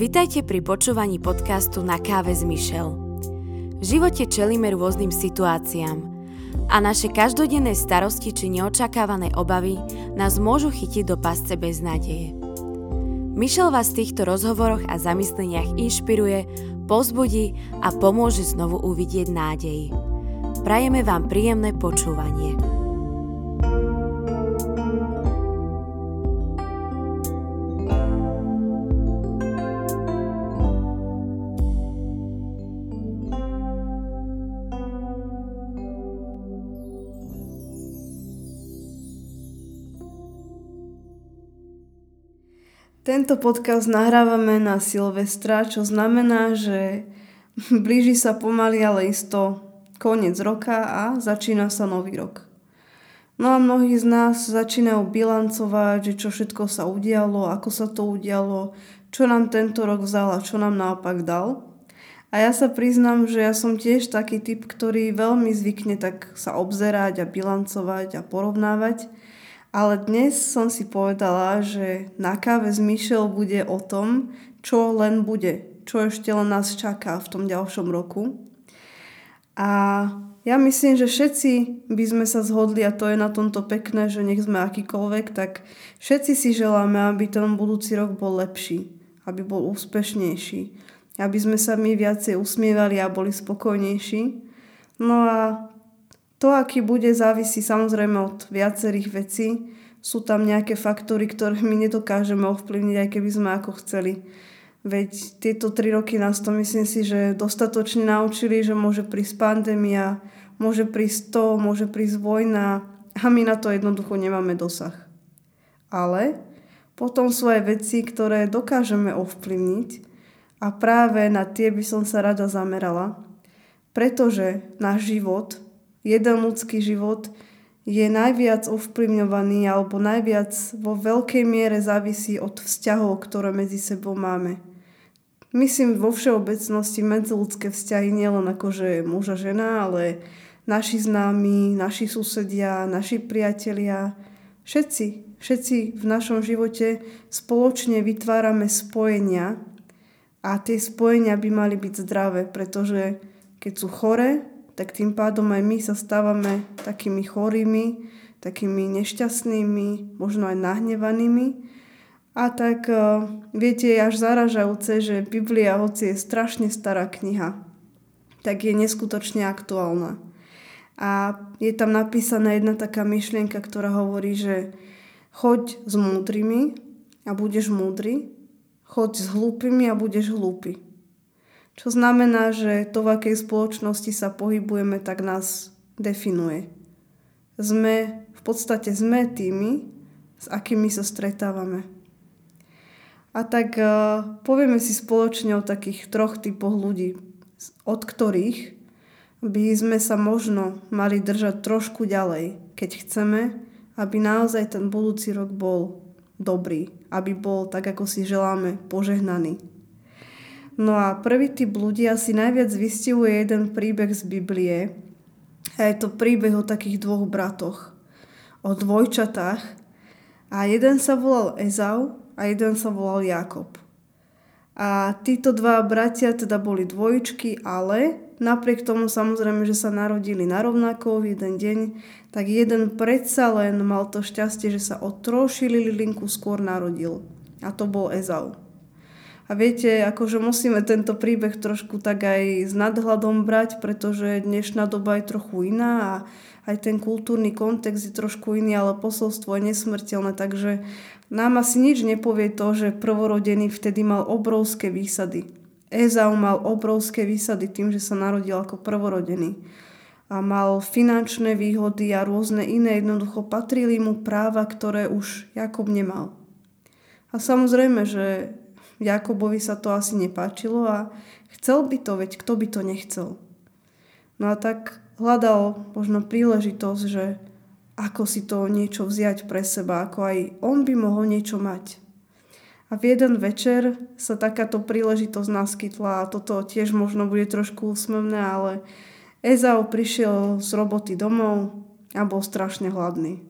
Vitajte pri počúvaní podcastu Na káve s Michelle. V živote čelíme rôznym situáciám a naše každodenné starosti či neočakávané obavy nás môžu chytiť do pasce bez nádeje. Michelle vás v týchto rozhovoroch a zamysleniach inšpiruje, pozbudí a pomôže znovu uvidieť nádej. Prajeme vám príjemné počúvanie. Tento podcast nahrávame na Silvestra, čo znamená, že blíži sa pomaly, ale isto koniec roka a začína sa nový rok. No a mnohí z nás začínajú bilancovať, že čo všetko sa udialo, ako sa to udialo, čo nám tento rok vzal a čo nám naopak dal. A ja sa priznám, že ja som tiež taký typ, ktorý veľmi zvykne tak sa obzerať a bilancovať a porovnávať. Ale dnes som si povedala, že na káve s Michelle bude o tom, čo len bude, čo ešte len nás čaká v tom ďalšom roku. A ja myslím, že všetci by sme sa zhodli, a to je na tomto pekné, že nech sme akýkoľvek, tak všetci si želáme, aby ten budúci rok bol lepší, aby bol úspešnejší, aby sme sa my viacej usmievali a boli spokojnejší. No a to, aký bude, závisí samozrejme od viacerých vecí. Sú tam nejaké faktory, ktoré my nedokážeme ovplyvniť, aj keby sme ako chceli. Veď tieto tri roky nás to myslím si, že dostatočne naučili, že môže prísť pandémia, môže prísť to, môže prísť vojna a my na to jednoducho nemáme dosah. Ale potom sú aj veci, ktoré dokážeme ovplyvniť a práve na tie by som sa rada zamerala, pretože náš život jeden ľudský život je najviac ovplyvňovaný alebo najviac vo veľkej miere závisí od vzťahov, ktoré medzi sebou máme. Myslím vo všeobecnosti medziludské vzťahy nielen akože muža žena, ale naši známi, naši susedia, naši priatelia, všetci, všetci v našom živote spoločne vytvárame spojenia a tie spojenia by mali byť zdravé, pretože keď sú chore, tak tým pádom aj my sa stávame takými chorými, takými nešťastnými, možno aj nahnevanými. A tak e, viete, je až zaražajúce, že Biblia, hoci je strašne stará kniha, tak je neskutočne aktuálna. A je tam napísaná jedna taká myšlienka, ktorá hovorí, že choď s múdrymi a budeš múdry, choď s hlúpymi a budeš hlúpy. Čo znamená, že to, v akej spoločnosti sa pohybujeme, tak nás definuje. Sme, v podstate sme tými, s akými sa stretávame. A tak uh, povieme si spoločne o takých troch typoch ľudí, od ktorých by sme sa možno mali držať trošku ďalej, keď chceme, aby naozaj ten budúci rok bol dobrý, aby bol tak, ako si želáme, požehnaný. No a prvý typ ľudí asi najviac vystihuje jeden príbeh z Biblie. A je to príbeh o takých dvoch bratoch. O dvojčatách. A jeden sa volal Ezau a jeden sa volal Jakob. A títo dva bratia teda boli dvojičky, ale napriek tomu samozrejme, že sa narodili na rovnako v jeden deň, tak jeden predsa len mal to šťastie, že sa o troši linku skôr narodil. A to bol Ezau. A viete, akože musíme tento príbeh trošku tak aj s nadhľadom brať, pretože dnešná doba je trochu iná a aj ten kultúrny kontext je trošku iný, ale posolstvo je nesmrteľné, takže nám asi nič nepovie to, že prvorodený vtedy mal obrovské výsady. Ezau mal obrovské výsady tým, že sa narodil ako prvorodený. A mal finančné výhody a rôzne iné, jednoducho patrili mu práva, ktoré už Jakob nemal. A samozrejme, že Jakobovi sa to asi nepáčilo a chcel by to, veď kto by to nechcel. No a tak hľadal možno príležitosť, že ako si to niečo vziať pre seba, ako aj on by mohol niečo mať. A v jeden večer sa takáto príležitosť naskytla a toto tiež možno bude trošku úsmevné, ale Ezau prišiel z roboty domov a bol strašne hladný.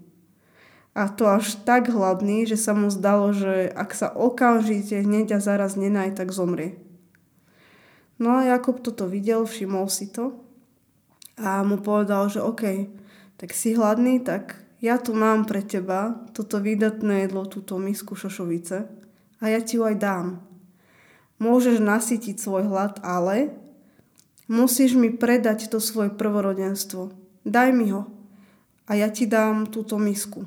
A to až tak hladný, že sa mu zdalo, že ak sa okamžite hneď a zaraz nenaj, tak zomrie. No a Jakob toto videl, všimol si to a mu povedal, že OK, tak si hladný, tak ja tu mám pre teba toto výdatné jedlo, túto misku šošovice a ja ti ju aj dám. Môžeš nasytiť svoj hlad, ale musíš mi predať to svoje prvorodenstvo. Daj mi ho a ja ti dám túto misku.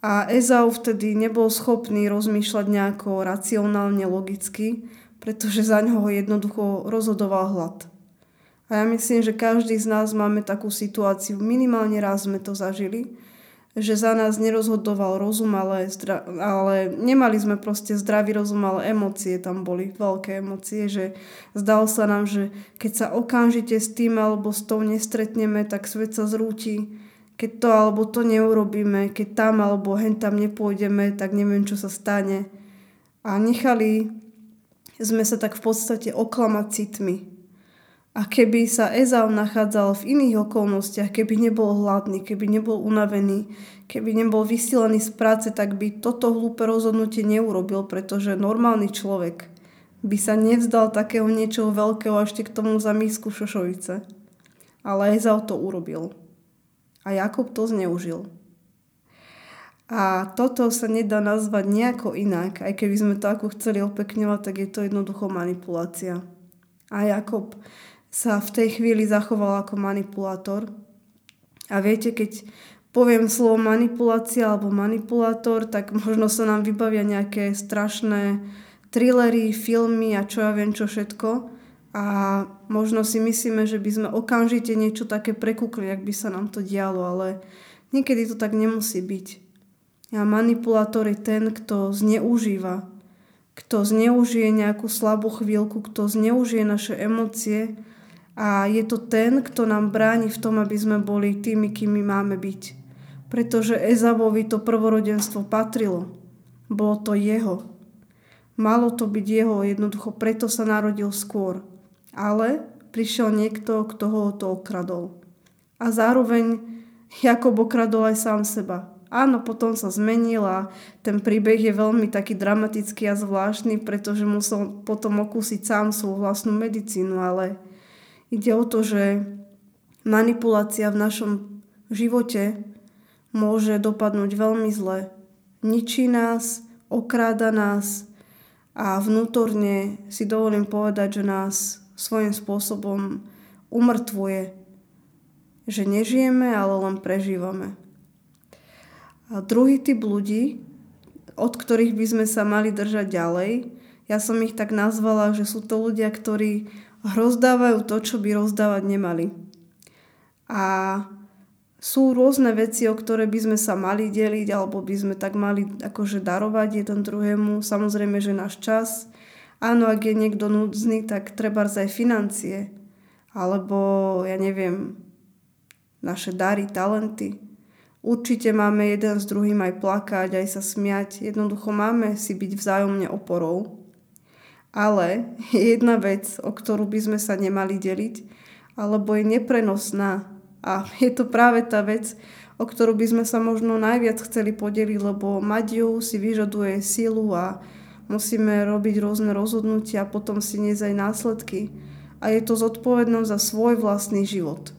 A Ezau vtedy nebol schopný rozmýšľať nejako racionálne, logicky, pretože za ňoho jednoducho rozhodoval hlad. A ja myslím, že každý z nás máme takú situáciu, minimálne raz sme to zažili, že za nás nerozhodoval rozum, ale, zdra- ale nemali sme proste zdravý rozum, ale emócie tam boli, veľké emócie, že zdalo sa nám, že keď sa okamžite s tým alebo s tou nestretneme, tak svet sa zrúti. Keď to alebo to neurobíme, keď tam alebo hen tam nepôjdeme, tak neviem, čo sa stane. A nechali sme sa tak v podstate oklamať citmi. A keby sa Ezau nachádzal v iných okolnostiach, keby nebol hladný, keby nebol unavený, keby nebol vysielaný z práce, tak by toto hlúpe rozhodnutie neurobil, pretože normálny človek by sa nevzdal takého niečoho veľkého ešte k tomu za misku šošovice. Ale Ezau to urobil. A Jakob to zneužil. A toto sa nedá nazvať nejako inak, aj keby sme to ako chceli opekňovať, tak je to jednoducho manipulácia. A Jakob sa v tej chvíli zachoval ako manipulátor. A viete, keď poviem slovo manipulácia alebo manipulátor, tak možno sa nám vybavia nejaké strašné trillery, filmy a čo ja viem čo všetko. A možno si myslíme, že by sme okamžite niečo také prekúkli, ak by sa nám to dialo, ale niekedy to tak nemusí byť. A manipulátor je ten, kto zneužíva, kto zneužije nejakú slabú chvíľku, kto zneužije naše emócie a je to ten, kto nám bráni v tom, aby sme boli tými, kými máme byť. Pretože Ezavovi to prvorodenstvo patrilo. Bolo to jeho. Malo to byť jeho, jednoducho preto sa narodil skôr. Ale prišiel niekto, kto ho to okradol. A zároveň Jakob okradol aj sám seba. Áno, potom sa zmenil a ten príbeh je veľmi taký dramatický a zvláštny, pretože musel potom okúsiť sám svoju vlastnú medicínu, ale Ide o to, že manipulácia v našom živote môže dopadnúť veľmi zle. Ničí nás, okráda nás a vnútorne si dovolím povedať, že nás svojím spôsobom umrtvuje. Že nežijeme, ale len prežívame. A druhý typ ľudí, od ktorých by sme sa mali držať ďalej, ja som ich tak nazvala, že sú to ľudia, ktorí rozdávajú to, čo by rozdávať nemali. A sú rôzne veci, o ktoré by sme sa mali deliť, alebo by sme tak mali akože darovať jeden druhému. Samozrejme, že náš čas. Áno, ak je niekto núdzny, tak treba aj financie. Alebo, ja neviem, naše dary, talenty. Určite máme jeden s druhým aj plakať, aj sa smiať. Jednoducho máme si byť vzájomne oporou. Ale jedna vec, o ktorú by sme sa nemali deliť, alebo je neprenosná. A je to práve tá vec, o ktorú by sme sa možno najviac chceli podeliť, lebo mať ju si vyžaduje sílu a musíme robiť rôzne rozhodnutia a potom si niesť aj následky. A je to zodpovednosť za svoj vlastný život.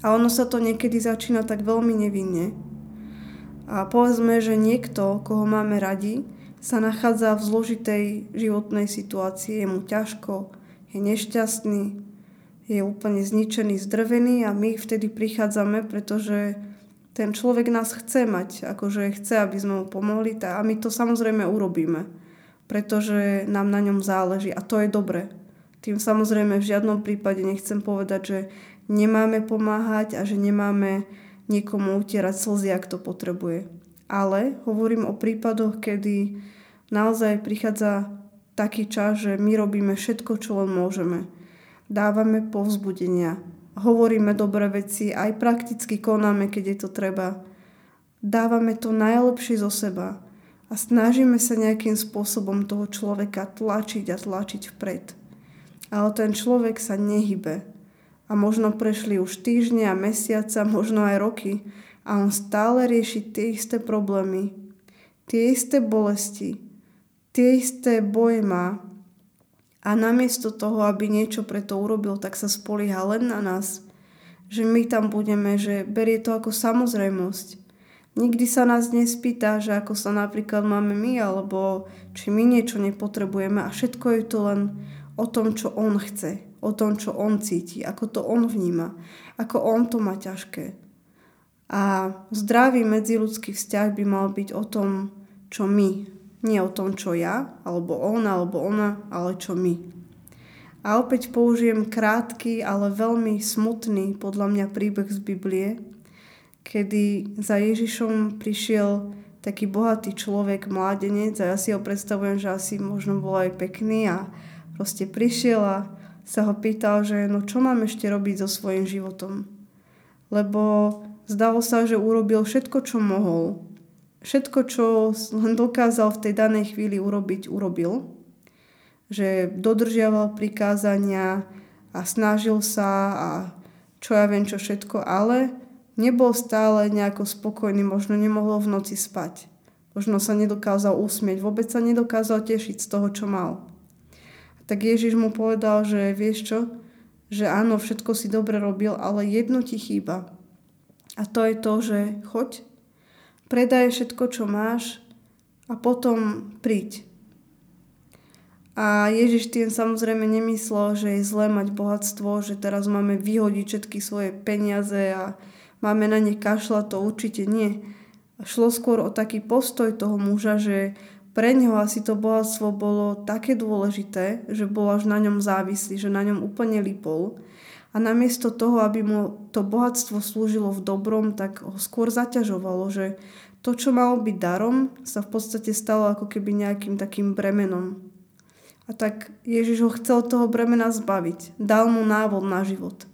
A ono sa to niekedy začína tak veľmi nevinne. A povedzme, že niekto, koho máme radi, sa nachádza v zložitej životnej situácii, je mu ťažko, je nešťastný, je úplne zničený, zdrvený a my vtedy prichádzame, pretože ten človek nás chce mať, akože chce, aby sme mu pomohli a my to samozrejme urobíme, pretože nám na ňom záleží a to je dobre. Tým samozrejme v žiadnom prípade nechcem povedať, že nemáme pomáhať a že nemáme niekomu utierať slzy, ak to potrebuje ale hovorím o prípadoch, kedy naozaj prichádza taký čas, že my robíme všetko, čo len môžeme. Dávame povzbudenia, hovoríme dobré veci, aj prakticky konáme, keď je to treba. Dávame to najlepšie zo seba a snažíme sa nejakým spôsobom toho človeka tlačiť a tlačiť vpred. Ale ten človek sa nehybe. A možno prešli už týždne a mesiace, možno aj roky a on stále rieši tie isté problémy, tie isté bolesti, tie isté boje má a namiesto toho, aby niečo pre to urobil, tak sa spolieha len na nás, že my tam budeme, že berie to ako samozrejmosť. Nikdy sa nás nespýta, že ako sa napríklad máme my, alebo či my niečo nepotrebujeme a všetko je to len o tom, čo on chce, o tom, čo on cíti, ako to on vníma, ako on to má ťažké. A zdravý medziludský vzťah by mal byť o tom, čo my, nie o tom, čo ja, alebo on, alebo ona, ale čo my. A opäť použijem krátky, ale veľmi smutný podľa mňa príbeh z Biblie, kedy za Ježišom prišiel taký bohatý človek, mládenec a ja si ho predstavujem, že asi možno bol aj pekný a proste prišiel a sa ho pýtal, že no čo mám ešte robiť so svojím životom. Lebo Zdalo sa, že urobil všetko, čo mohol. Všetko, čo len dokázal v tej danej chvíli urobiť, urobil. Že dodržiaval prikázania a snažil sa a čo ja viem čo všetko, ale nebol stále nejako spokojný, možno nemohol v noci spať. Možno sa nedokázal usmieť, vôbec sa nedokázal tešiť z toho, čo mal. Tak Ježiš mu povedal, že vieš čo, že áno, všetko si dobre robil, ale jedno ti chýba. A to je to, že choď, predaj všetko, čo máš a potom príď. A Ježiš tým samozrejme nemyslel, že je zlé mať bohatstvo, že teraz máme vyhodiť všetky svoje peniaze a máme na ne kašľať, to určite nie. Šlo skôr o taký postoj toho muža, že pre neho asi to bohatstvo bolo také dôležité, že bol až na ňom závislý, že na ňom úplne lipol a namiesto toho, aby mu to bohatstvo slúžilo v dobrom, tak ho skôr zaťažovalo, že to, čo malo byť darom, sa v podstate stalo ako keby nejakým takým bremenom. A tak Ježiš ho chcel toho bremena zbaviť. Dal mu návod na život.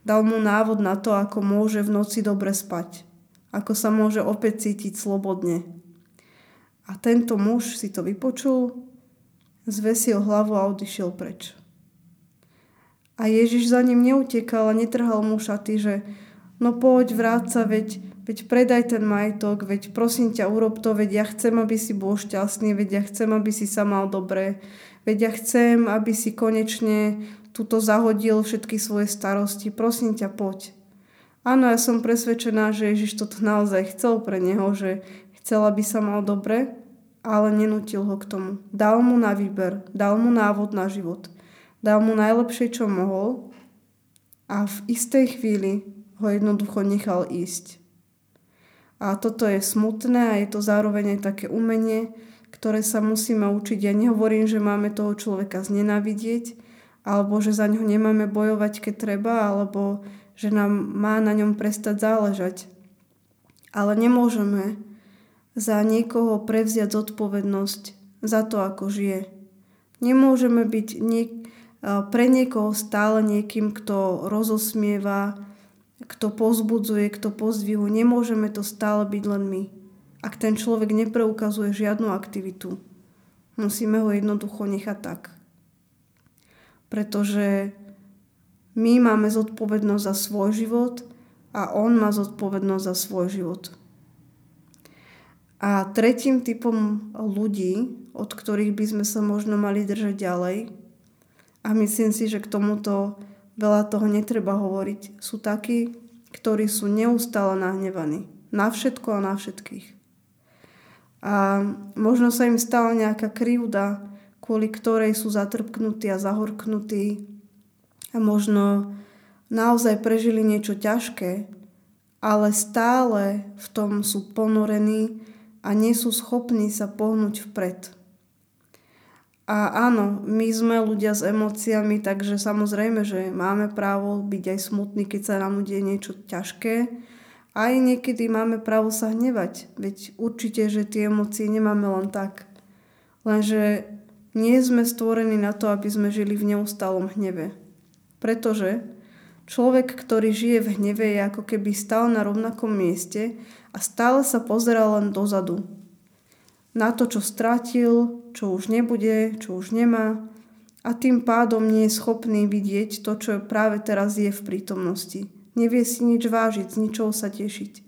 Dal mu návod na to, ako môže v noci dobre spať. Ako sa môže opäť cítiť slobodne. A tento muž si to vypočul, zvesil hlavu a odišiel preč. A Ježiš za ním neutekal a netrhal mu šaty, že no poď, vráť sa, veď, veď predaj ten majetok, veď prosím ťa, urob to, veď ja chcem, aby si bol šťastný, veď ja chcem, aby si sa mal dobre, veď ja chcem, aby si konečne tuto zahodil všetky svoje starosti, prosím ťa, poď. Áno, ja som presvedčená, že Ježiš toto naozaj chcel pre neho, že chcel, aby sa mal dobre, ale nenutil ho k tomu. Dal mu na výber, dal mu návod na život – Dal mu najlepšie, čo mohol a v istej chvíli ho jednoducho nechal ísť. A toto je smutné a je to zároveň aj také umenie, ktoré sa musíme učiť. Ja nehovorím, že máme toho človeka znenávidieť, alebo že za ňo nemáme bojovať, keď treba, alebo že nám má na ňom prestať záležať. Ale nemôžeme za niekoho prevziať zodpovednosť za to, ako žije. Nemôžeme byť niek- pre niekoho stále niekým, kto rozosmieva, kto pozbudzuje, kto pozdvihu. Nemôžeme to stále byť len my. Ak ten človek nepreukazuje žiadnu aktivitu, musíme ho jednoducho nechať tak. Pretože my máme zodpovednosť za svoj život a on má zodpovednosť za svoj život. A tretím typom ľudí, od ktorých by sme sa možno mali držať ďalej, a myslím si, že k tomuto veľa toho netreba hovoriť. Sú takí, ktorí sú neustále nahnevaní. Na všetko a na všetkých. A možno sa im stala nejaká krivda, kvôli ktorej sú zatrpknutí a zahorknutí. A možno naozaj prežili niečo ťažké, ale stále v tom sú ponorení a nie sú schopní sa pohnúť vpred. A áno, my sme ľudia s emóciami, takže samozrejme, že máme právo byť aj smutný, keď sa nám udeje niečo ťažké. Aj niekedy máme právo sa hnevať, veď určite, že tie emócie nemáme len tak. Lenže nie sme stvorení na to, aby sme žili v neustálom hneve. Pretože človek, ktorý žije v hneve, je ako keby stal na rovnakom mieste a stále sa pozeral len dozadu na to, čo stratil, čo už nebude, čo už nemá a tým pádom nie je schopný vidieť to, čo práve teraz je v prítomnosti. Nevie si nič vážiť, z ničoho sa tešiť.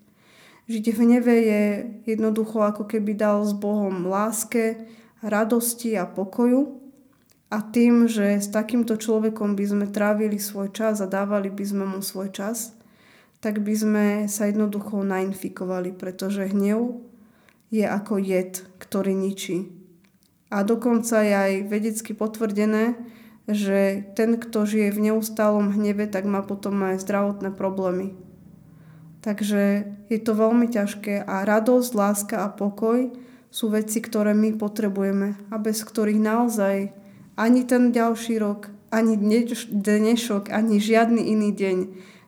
Žiť v hneve je jednoducho ako keby dal s Bohom láske, radosti a pokoju. A tým, že s takýmto človekom by sme trávili svoj čas a dávali by sme mu svoj čas, tak by sme sa jednoducho nainfikovali, pretože hnev je ako jed, ktorý ničí. A dokonca je aj vedecky potvrdené, že ten, kto žije v neustálom hneve, tak má potom aj zdravotné problémy. Takže je to veľmi ťažké a radosť, láska a pokoj sú veci, ktoré my potrebujeme a bez ktorých naozaj ani ten ďalší rok, ani dnešok, ani žiadny iný deň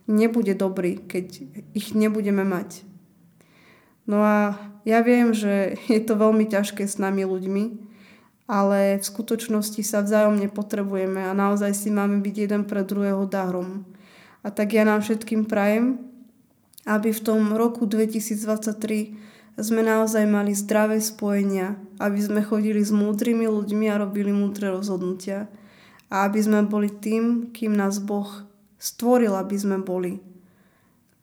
nebude dobrý, keď ich nebudeme mať. No a ja viem, že je to veľmi ťažké s nami ľuďmi, ale v skutočnosti sa vzájomne potrebujeme a naozaj si máme byť jeden pre druhého dárom. A tak ja nám všetkým prajem, aby v tom roku 2023 sme naozaj mali zdravé spojenia, aby sme chodili s múdrymi ľuďmi a robili múdre rozhodnutia a aby sme boli tým, kým nás Boh stvoril, aby sme boli.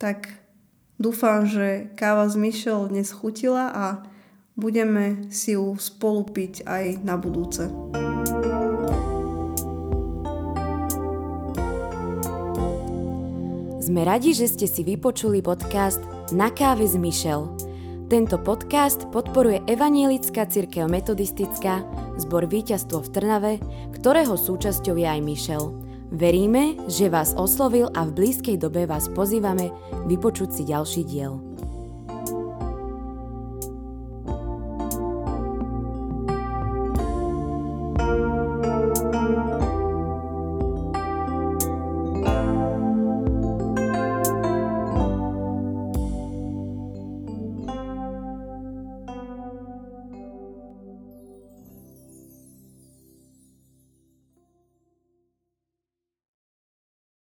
Tak dúfam, že káva z Michel dnes chutila a budeme si ju spolu piť aj na budúce. Sme radi, že ste si vypočuli podcast Na káve s Michel. Tento podcast podporuje Evanielická církev metodistická, zbor Víťazstvo v Trnave, ktorého súčasťou je aj Michel. Veríme, že vás oslovil a v blízkej dobe vás pozývame vypočuť si ďalší diel.